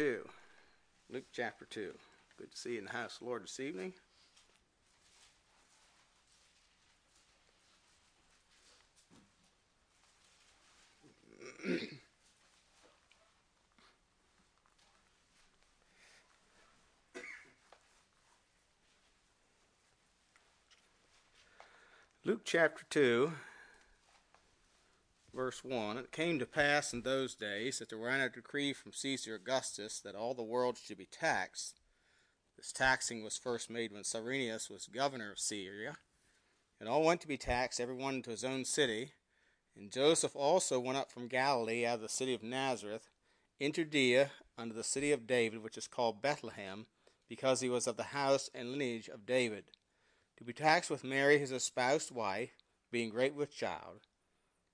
2. Luke chapter 2. Good to see you in the house of the Lord this evening. Luke chapter 2, verse 1 It came to pass in those days that there ran a decree from Caesar Augustus that all the world should be taxed. This taxing was first made when Cyrenius was governor of Syria. And all went to be taxed, every one into his own city. And Joseph also went up from Galilee out of the city of Nazareth into Judea unto the city of David, which is called Bethlehem, because he was of the house and lineage of David, to be taxed with Mary his espoused wife, being great with child.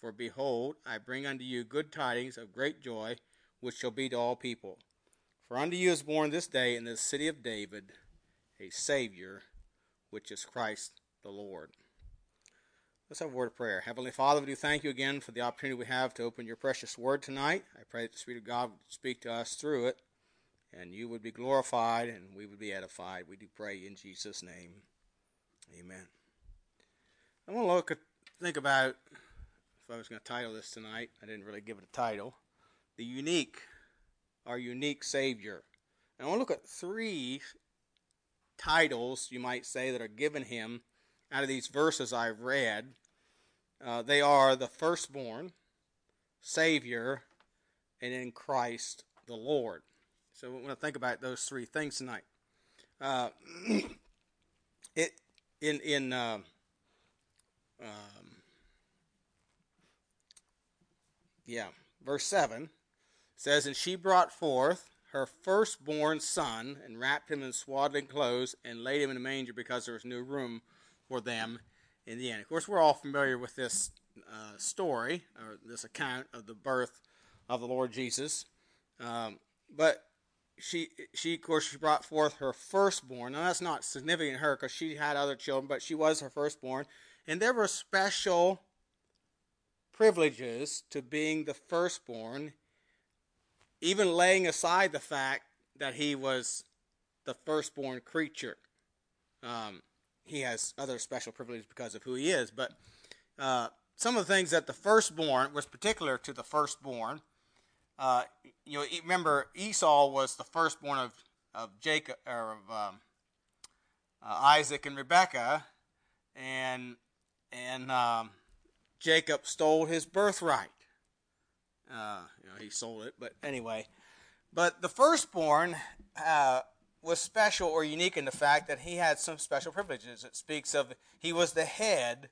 for behold, I bring unto you good tidings of great joy, which shall be to all people. For unto you is born this day in the city of David a Savior, which is Christ the Lord. Let's have a word of prayer. Heavenly Father, we do thank you again for the opportunity we have to open your precious word tonight. I pray that the Spirit of God would speak to us through it, and you would be glorified and we would be edified. We do pray in Jesus' name. Amen. I want to look at, think about I was going to title this tonight. I didn't really give it a title. The unique, our unique Savior. And I want to look at three titles, you might say, that are given him out of these verses I've read. Uh, they are the firstborn, Savior, and in Christ the Lord. So we want to think about those three things tonight. Uh, it in in uh, um, yeah, verse seven says, and she brought forth her firstborn son and wrapped him in swaddling clothes and laid him in a manger because there was no room for them in the inn. Of course, we're all familiar with this uh, story or this account of the birth of the Lord Jesus. Um, but she, she of course, she brought forth her firstborn. Now that's not significant to her because she had other children, but she was her firstborn, and there were special privileges to being the firstborn, even laying aside the fact that he was the firstborn creature. Um, he has other special privileges because of who he is. But uh, some of the things that the firstborn was particular to the firstborn. Uh, you know, remember Esau was the firstborn of of Jacob or of um, uh, Isaac and Rebekah, and and um, Jacob stole his birthright. Uh, you know, he sold it, but anyway. But the firstborn uh, was special or unique in the fact that he had some special privileges. It speaks of he was the head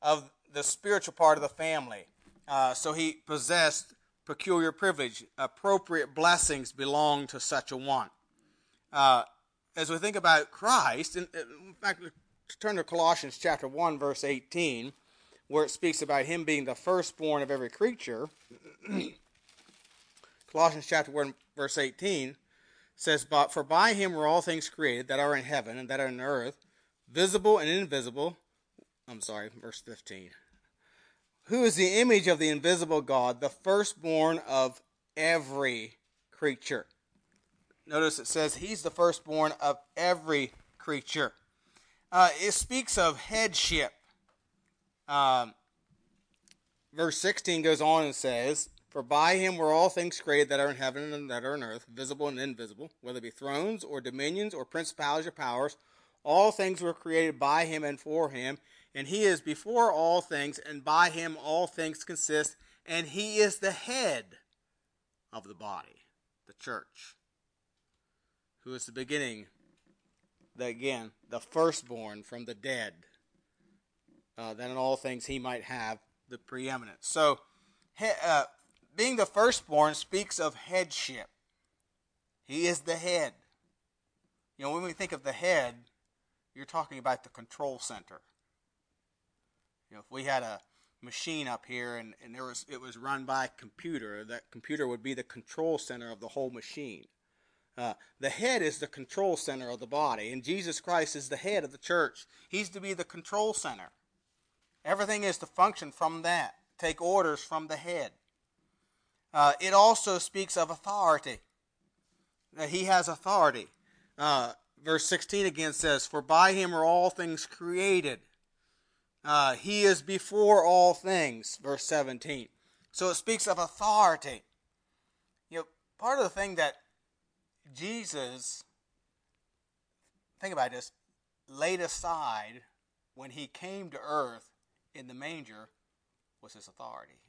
of the spiritual part of the family. Uh, so he possessed peculiar privilege. Appropriate blessings belong to such a one. Uh, as we think about Christ, in, in fact, turn to Colossians chapter 1, verse 18, where it speaks about him being the firstborn of every creature. Colossians chapter 1, verse 18 says, But for by him were all things created that are in heaven and that are in earth, visible and invisible. I'm sorry, verse 15. Who is the image of the invisible God, the firstborn of every creature? Notice it says he's the firstborn of every creature. Uh, it speaks of headship. Um, verse 16 goes on and says, for by him were all things created that are in heaven and that are in earth, visible and invisible, whether it be thrones or dominions or principalities or powers. All things were created by him and for him, and he is before all things, and by him all things consist, and he is the head of the body, the church, who is the beginning, the, again, the firstborn from the dead, uh, that in all things he might have the preeminence. So, uh, being the firstborn speaks of headship. He is the head. You know, when we think of the head, you're talking about the control center. You know, if we had a machine up here and, and there was it was run by a computer, that computer would be the control center of the whole machine. Uh, the head is the control center of the body, and Jesus Christ is the head of the church. He's to be the control center. Everything is to function from that, take orders from the head. Uh, it also speaks of authority. That he has authority. Uh, verse 16 again says, For by him are all things created. Uh, he is before all things. Verse 17. So it speaks of authority. You know, part of the thing that Jesus, think about this, laid aside when he came to earth in the manger was his authority.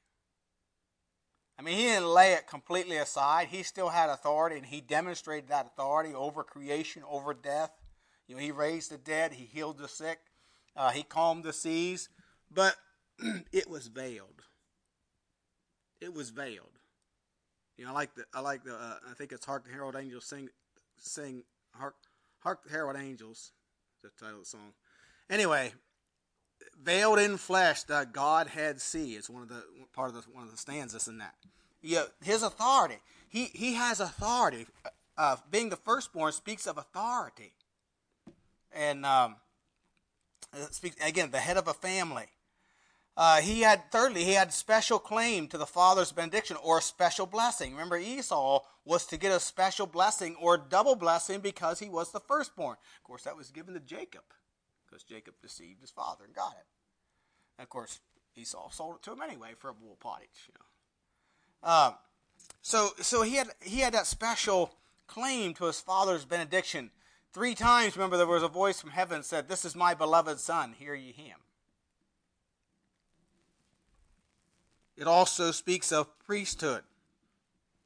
I mean, he didn't lay it completely aside. He still had authority, and he demonstrated that authority over creation, over death. You know, he raised the dead, he healed the sick, uh, he calmed the seas, but it was veiled. It was veiled. You know, I like the I like the uh, I think it's "Hark the Herald Angels Sing," sing "Hark Hark the Herald Angels." The title of the song. Anyway, veiled in flesh, the Godhead see. It's one of the part of the one of the stanzas in that. Yeah, his authority. He he has authority. Uh, being the firstborn speaks of authority, and um, speaks again the head of a family. Uh, he had thirdly he had special claim to the father's benediction or special blessing. Remember, Esau was to get a special blessing or double blessing because he was the firstborn. Of course, that was given to Jacob because Jacob deceived his father and got it. And of course, Esau sold it to him anyway for a wool pottage. You know. Um, so so he had he had that special claim to his father's benediction. Three times, remember, there was a voice from heaven said, "This is my beloved son; hear ye him." It also speaks of priesthood.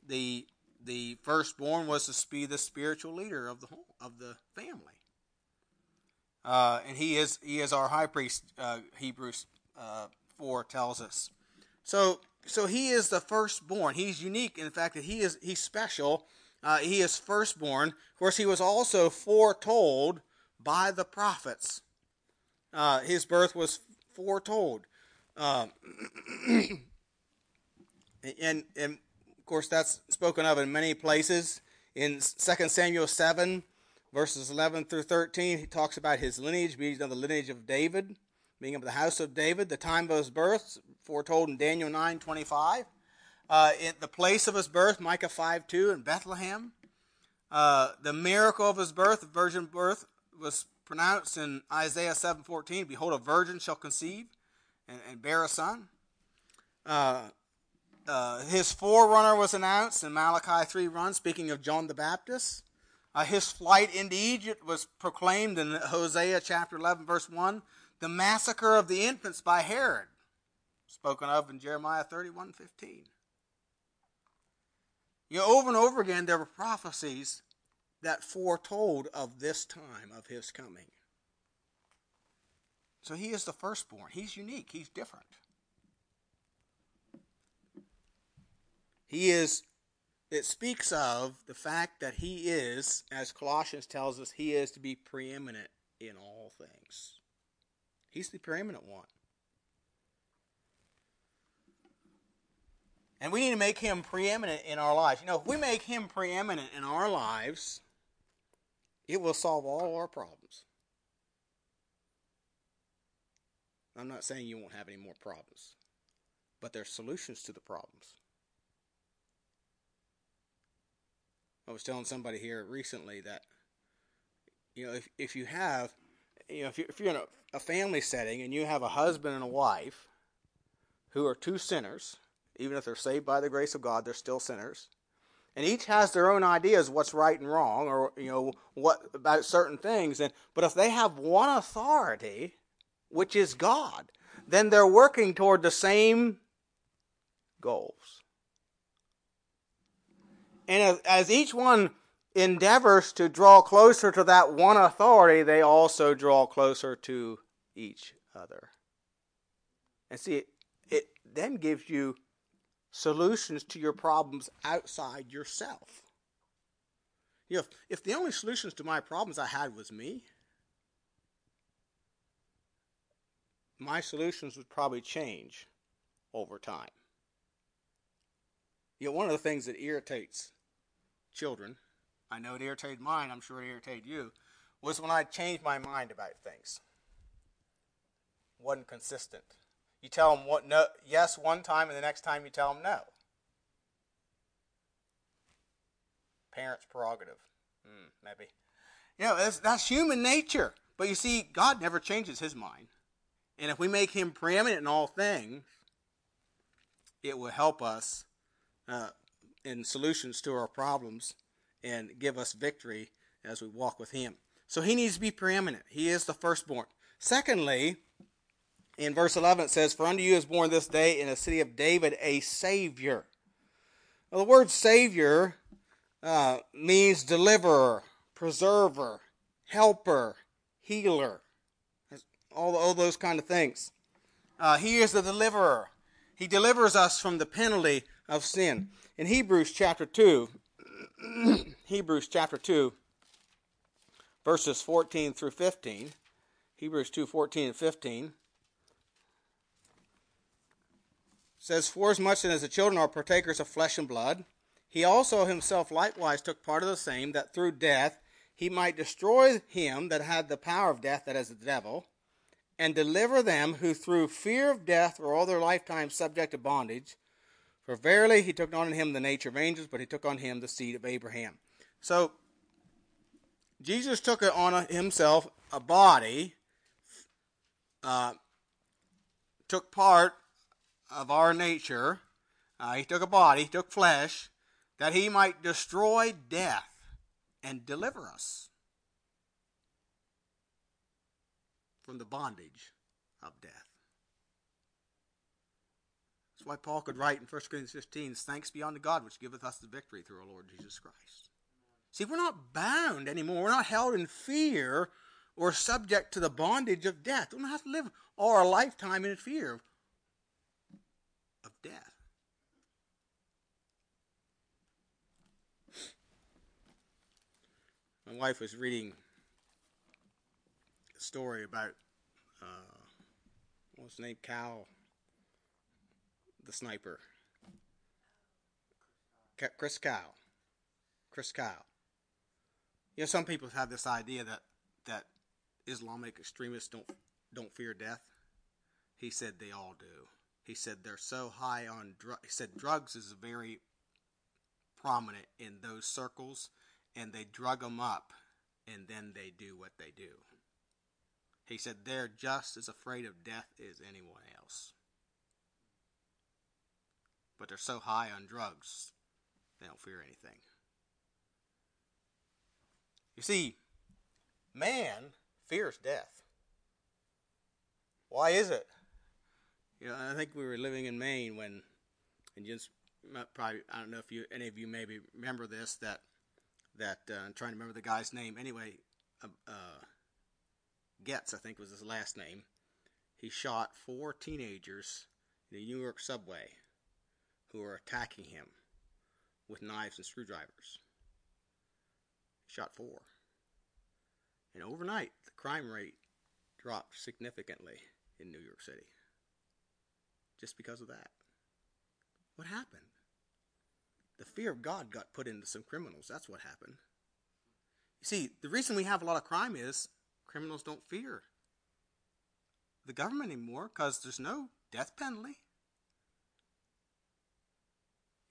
The the firstborn was to be the spiritual leader of the of the family. Uh, and he is he is our high priest. Uh, Hebrews uh, four tells us. So so he is the firstborn. He's unique in the fact that he is he's special. Uh, he is firstborn. Of course, he was also foretold by the prophets. Uh, his birth was foretold. Um, and, and of course, that's spoken of in many places. In 2 Samuel 7, verses 11 through 13, he talks about his lineage, being of the lineage of David, being of the house of David, the time of his birth, foretold in Daniel 9 25. Uh, the place of his birth, Micah 5 2 in Bethlehem. Uh, the miracle of his birth, virgin birth, was pronounced in Isaiah 7 14. Behold, a virgin shall conceive and, and bear a son. Uh, uh, his forerunner was announced in Malachi 3 1, speaking of John the Baptist. Uh, his flight into Egypt was proclaimed in Hosea chapter 11, verse 1. The massacre of the infants by Herod, spoken of in Jeremiah 31 15. You know, over and over again, there were prophecies that foretold of this time of his coming. So he is the firstborn. He's unique, he's different. He is it speaks of the fact that he is, as Colossians tells us, he is to be preeminent in all things. He's the preeminent one. And we need to make him preeminent in our lives. You know, if we make him preeminent in our lives, it will solve all our problems. I'm not saying you won't have any more problems, but there's solutions to the problems. I was telling somebody here recently that you know if if you have you know if you're, if you're in a, a family setting and you have a husband and a wife who are two sinners, even if they're saved by the grace of God, they're still sinners. And each has their own ideas what's right and wrong, or you know what about certain things. And but if they have one authority, which is God, then they're working toward the same goals. And as each one endeavors to draw closer to that one authority, they also draw closer to each other. And see, it, it then gives you solutions to your problems outside yourself. You know, if, if the only solutions to my problems I had was me, my solutions would probably change over time. You know, one of the things that irritates children, I know it irritated mine, I'm sure it irritated you, was when I changed my mind about things. Wasn't consistent. You tell them what no, yes one time, and the next time you tell them no. Parents' prerogative, mm, maybe. You know, that's, that's human nature. But you see, God never changes His mind, and if we make Him preeminent in all things, it will help us uh, in solutions to our problems and give us victory as we walk with Him. So He needs to be preeminent. He is the firstborn. Secondly, in verse 11 it says, For unto you is born this day in the city of David a Savior. Well, the word Savior uh, means deliverer, preserver, helper, healer, all, all those kind of things. Uh, he is the deliverer. He delivers us from the penalty of sin. In Hebrews chapter 2, Hebrews chapter 2, verses 14 through 15, Hebrews 2 14 and 15 says, For as much as the children are partakers of flesh and blood, he also himself likewise took part of the same, that through death he might destroy him that had the power of death, that is the devil, and deliver them who through fear of death were all their lifetime subject to bondage. For verily he took not on him the nature of angels, but he took on him the seed of Abraham. So Jesus took on himself a body, uh, took part of our nature. Uh, he took a body, he took flesh, that he might destroy death and deliver us from the bondage of death. Why Paul could write in 1 Corinthians 15, Thanks be unto God which giveth us the victory through our Lord Jesus Christ. See, we're not bound anymore. We're not held in fear or subject to the bondage of death. We don't have to live all our lifetime in fear of death. My wife was reading a story about uh, what's his name, Cal, the sniper, Chris Kyle, Chris Kyle. You know, some people have this idea that that Islamic extremists don't don't fear death. He said they all do. He said they're so high on drugs. He said drugs is very prominent in those circles, and they drug them up, and then they do what they do. He said they're just as afraid of death as anyone else. But they're so high on drugs, they don't fear anything. You see, man fears death. Why is it? You know, I think we were living in Maine when, and just probably I don't know if you any of you maybe remember this that that uh, I'm trying to remember the guy's name anyway. Uh, uh, Goetz I think was his last name. He shot four teenagers in the New York subway who were attacking him with knives and screwdrivers. He shot four. And overnight, the crime rate dropped significantly in New York City just because of that. What happened? The fear of God got put into some criminals. That's what happened. You see, the reason we have a lot of crime is criminals don't fear the government anymore because there's no death penalty.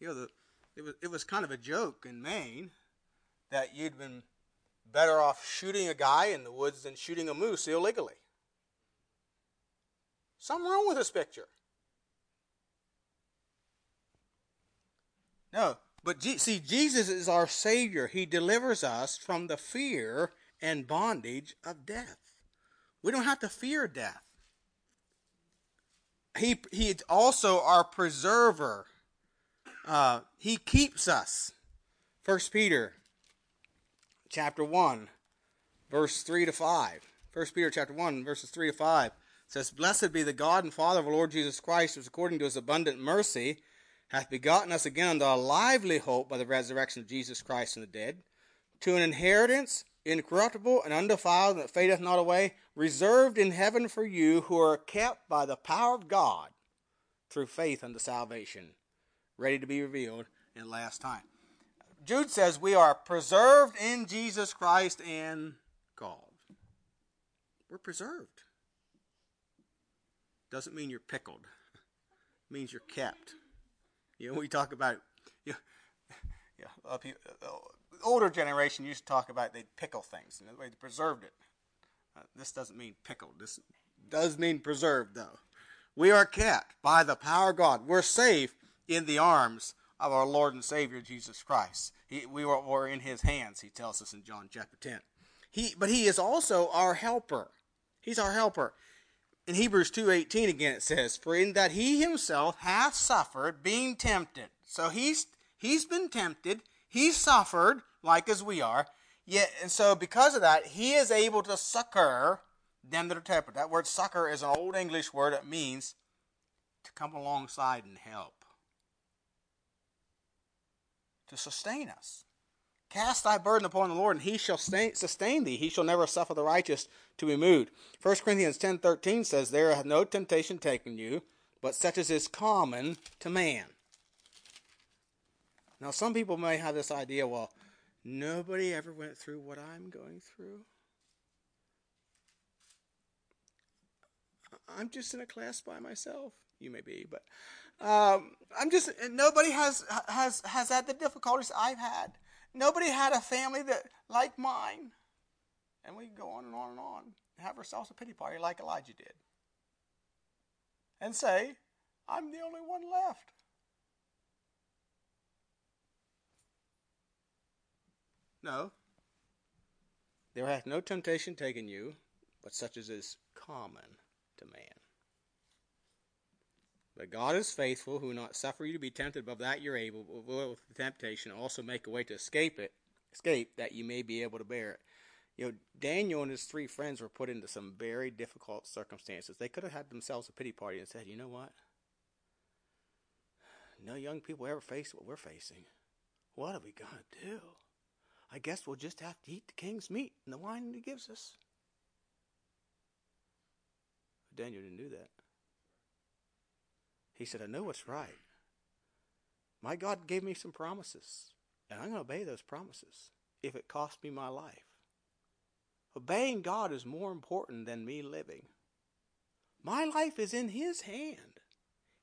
You know, the, it was it was kind of a joke in Maine that you'd been better off shooting a guy in the woods than shooting a moose illegally. Something wrong with this picture. No, but see, Jesus is our Savior. He delivers us from the fear and bondage of death. We don't have to fear death. He, he is also our preserver. Uh, he keeps us. First Peter chapter 1, verse 3 to 5. First Peter chapter 1, verses 3 to 5 says, Blessed be the God and Father of our Lord Jesus Christ, who is according to his abundant mercy hath begotten us again unto a lively hope by the resurrection of Jesus Christ from the dead, to an inheritance incorruptible and undefiled, and that fadeth not away, reserved in heaven for you who are kept by the power of God through faith unto salvation, ready to be revealed in last time. Jude says we are preserved in Jesus Christ and God. We're preserved. Doesn't mean you're pickled. It means you're kept. You know, we talk about, you know, uh, older generation used to talk about they'd pickle things, and they preserved it. Uh, this doesn't mean pickled. This does mean preserved, though. We are kept by the power of God. We're safe in the arms of our Lord and Savior Jesus Christ. He, we were, were in His hands. He tells us in John chapter ten. He, but He is also our helper. He's our helper. In Hebrews two eighteen again it says, "For in that He Himself hath suffered, being tempted." So He's He's been tempted he suffered like as we are. Yet, and so because of that, he is able to succor them that are tempered. That word succor is an old English word. It means to come alongside and help, to sustain us. Cast thy burden upon the Lord, and he shall sustain thee. He shall never suffer the righteous to be moved. 1 Corinthians ten thirteen says, There hath no temptation taken you, but such as is common to man. Now, some people may have this idea well, nobody ever went through what I'm going through. I'm just in a class by myself. You may be, but um, I'm just nobody has has has had the difficulties I've had. Nobody had a family that like mine, and we go on and on and on. Have ourselves a pity party like Elijah did, and say, "I'm the only one left." No. There hath no temptation taken you, but such as is common to man. But God is faithful, who will not suffer you to be tempted above that you're able, but will with the temptation also make a way to escape it, escape that you may be able to bear it. You know, Daniel and his three friends were put into some very difficult circumstances. They could have had themselves a pity party and said, you know what? No young people ever face what we're facing. What are we going to do? I guess we'll just have to eat the king's meat and the wine he gives us. Daniel didn't do that. He said, I know what's right. My God gave me some promises, and I'm going to obey those promises if it costs me my life. Obeying God is more important than me living. My life is in His hand.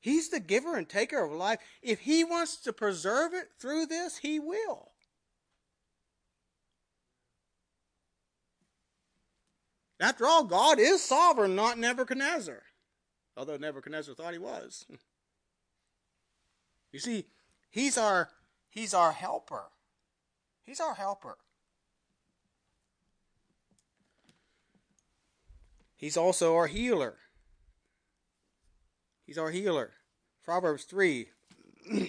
He's the giver and taker of life. If He wants to preserve it through this, He will. After all, God is sovereign, not Nebuchadnezzar. Although Nebuchadnezzar thought he was. You see, he's our he's our helper. He's our helper. He's also our healer. He's our healer. Proverbs 3. now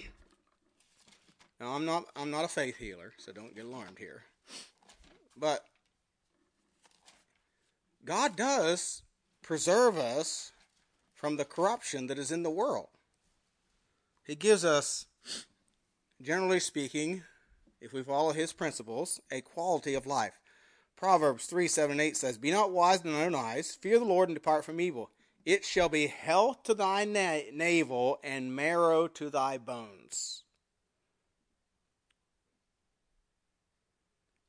I'm not I'm not a faith healer, so don't get alarmed here. But God does preserve us from the corruption that is in the world. He gives us, generally speaking, if we follow his principles, a quality of life. Proverbs 3 7 8 says, Be not wise in thine own eyes, fear the Lord and depart from evil. It shall be health to thy na- navel and marrow to thy bones.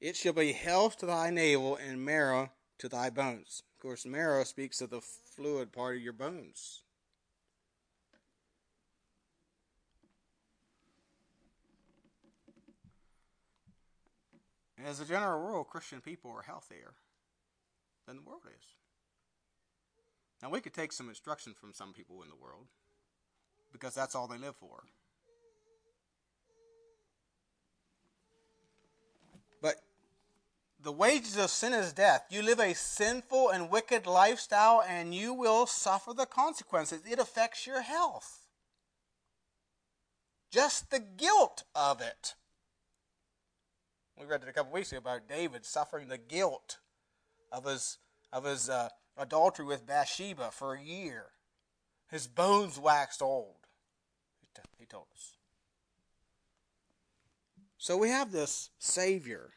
It shall be health to thy navel and marrow to thy bones. Of course, marrow speaks of the fluid part of your bones. As a general rule, Christian people are healthier than the world is. Now, we could take some instruction from some people in the world because that's all they live for. But the wages of sin is death. You live a sinful and wicked lifestyle and you will suffer the consequences. It affects your health. Just the guilt of it. We read it a couple weeks ago about David suffering the guilt of his of his uh, adultery with Bathsheba for a year. His bones waxed old. He told us. So we have this Savior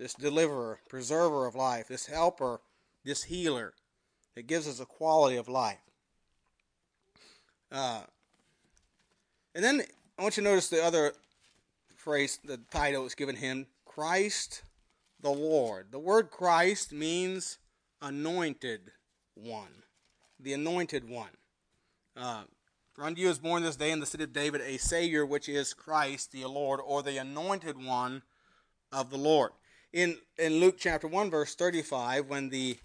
this deliverer, preserver of life, this helper, this healer that gives us a quality of life. Uh, and then I want you to notice the other phrase, the title is given him Christ the Lord. The word Christ means anointed one, the anointed one. Uh, for unto you is born this day in the city of David a Savior, which is Christ the Lord, or the anointed one of the Lord. In, in Luke chapter 1, verse 35, when the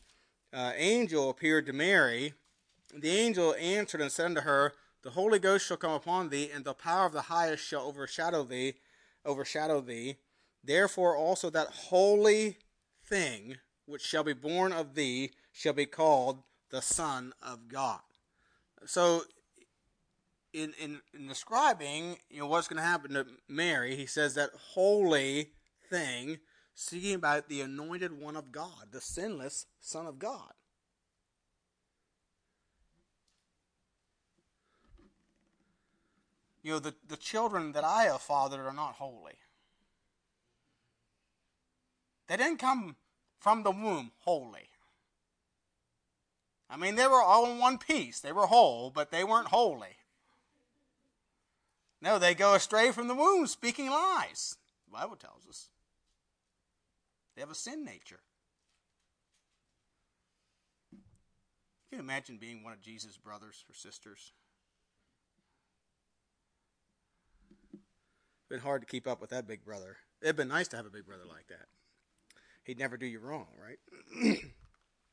uh, angel appeared to Mary, the angel answered and said unto her, The Holy Ghost shall come upon thee, and the power of the highest shall overshadow thee, overshadow thee. Therefore also that holy thing which shall be born of thee shall be called the Son of God. So in, in, in describing you know what's going to happen to Mary, he says that holy thing, speaking about the anointed one of God, the sinless Son of God. You know, the, the children that I have fathered are not holy. They didn't come from the womb holy. I mean, they were all in one piece. They were whole, but they weren't holy. No, they go astray from the womb, speaking lies. The Bible tells us. They have a sin nature. You Can imagine being one of Jesus' brothers or sisters? Been hard to keep up with that big brother. It'd been nice to have a big brother like that. He'd never do you wrong, right?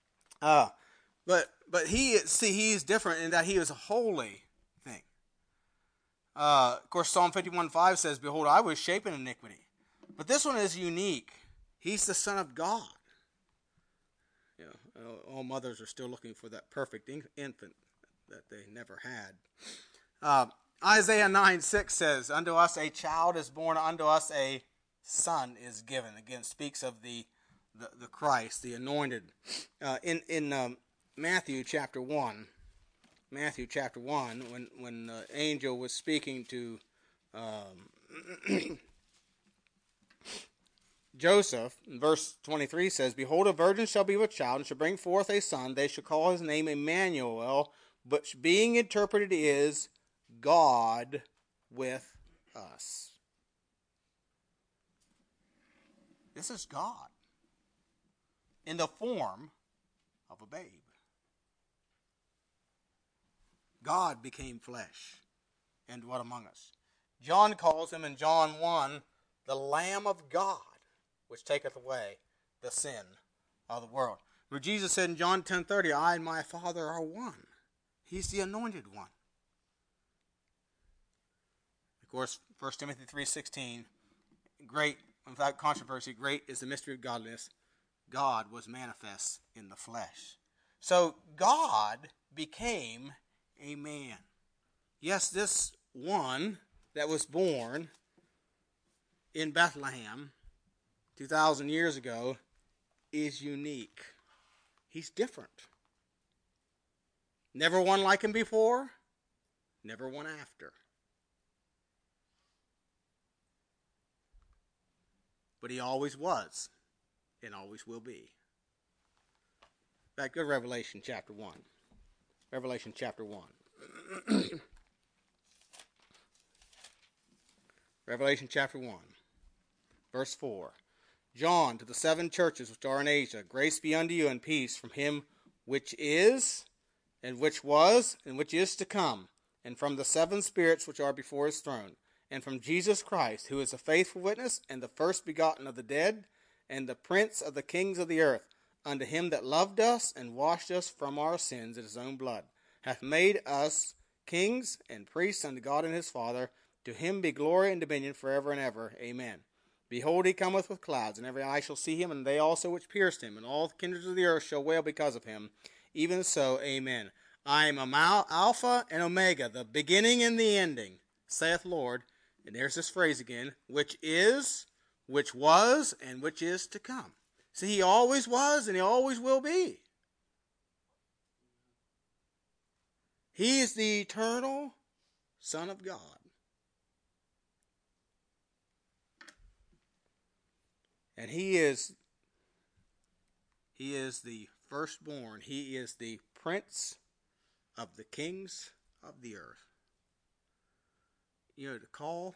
uh, but but he see he's different in that he is a holy thing. Uh, of course, Psalm fifty one five says, "Behold, I was shaping iniquity," but this one is unique. He's the Son of God. You know, all mothers are still looking for that perfect infant that they never had. Uh, Isaiah 9 6 says, Unto us a child is born, unto us a son is given. Again, speaks of the, the, the Christ, the anointed. Uh, in in um, Matthew chapter 1, Matthew chapter 1, when, when the angel was speaking to um, Joseph, verse 23 says, Behold, a virgin shall be with child, and shall bring forth a son. They shall call his name Emmanuel, but being interpreted is God with us. This is God in the form of a babe. God became flesh and dwelt among us. John calls him in John 1 the Lamb of God which taketh away the sin of the world. Where Jesus said in John 10:30, I and my Father are one. He's the anointed one. Of course, 1 Timothy 3:16, great without controversy, great is the mystery of godliness. God was manifest in the flesh. So God became a man. Yes, this one that was born in Bethlehem 2,000 years ago is unique. He's different. Never one like him before, never one after. But he always was and always will be. Back to Revelation chapter 1. Revelation chapter 1. Revelation chapter 1, verse 4. John, to the seven churches which are in Asia, grace be unto you and peace from him which is, and which was, and which is to come, and from the seven spirits which are before his throne, and from Jesus Christ, who is a faithful witness, and the first begotten of the dead, and the prince of the kings of the earth, unto him that loved us and washed us from our sins in his own blood, hath made us kings and priests unto God and his Father. To him be glory and dominion forever and ever. Amen. Behold, he cometh with clouds, and every eye shall see him, and they also which pierced him, and all the kindreds of the earth shall wail because of him. Even so, Amen. I am Alpha and Omega, the beginning and the ending, saith Lord. And there's this phrase again, which is, which was, and which is to come. See, he always was, and he always will be. He is the eternal Son of God. And he is he is the firstborn. He is the prince of the kings of the earth. You know, to call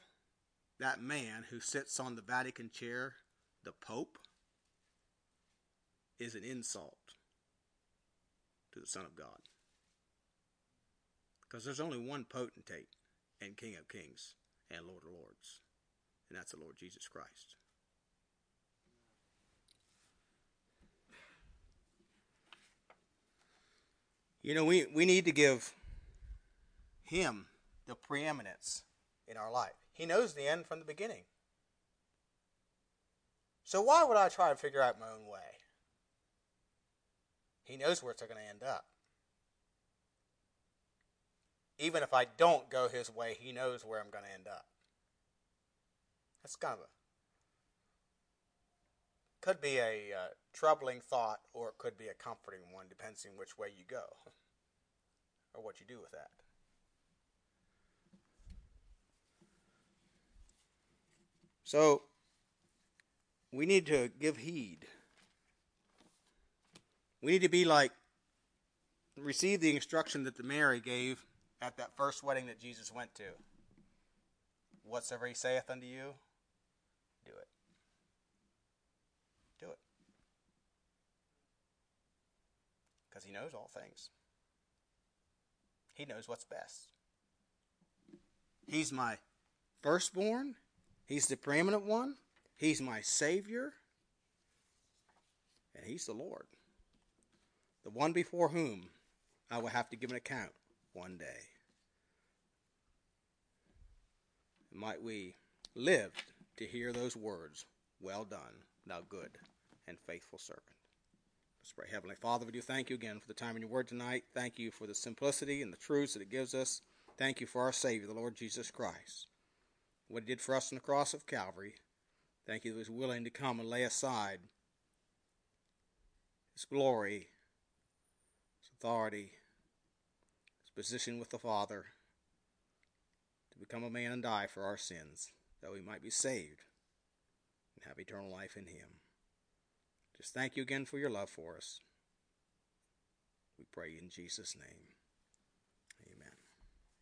that man who sits on the Vatican chair the Pope is an insult to the Son of God. Because there's only one potentate and King of Kings and Lord of Lords, and that's the Lord Jesus Christ. You know, we, we need to give him the preeminence in our life. He knows the end from the beginning. So why would I try to figure out my own way? He knows where it's going to end up. Even if I don't go his way, he knows where I'm going to end up. That's kind of a could be a uh, troubling thought or it could be a comforting one, depending which way you go or what you do with that. So, we need to give heed. We need to be like, receive the instruction that the Mary gave at that first wedding that Jesus went to. Whatsoever he saith unto you, do it. Do it. Because he knows all things. He knows what's best. He's my firstborn. He's the preeminent one. He's my Savior. And He's the Lord. The one before whom I will have to give an account one day. Might we live to hear those words, Well done, thou good and faithful servant. Let's pray. Heavenly Father, we do thank you again for the time in your word tonight. Thank you for the simplicity and the truths that it gives us. Thank you for our Savior, the Lord Jesus Christ. What he did for us on the cross of Calvary. Thank you that he was willing to come and lay aside his glory, his authority, his position with the Father, to become a man and die for our sins, that we might be saved and have eternal life in him. Just thank you again for your love for us. We pray in Jesus' name.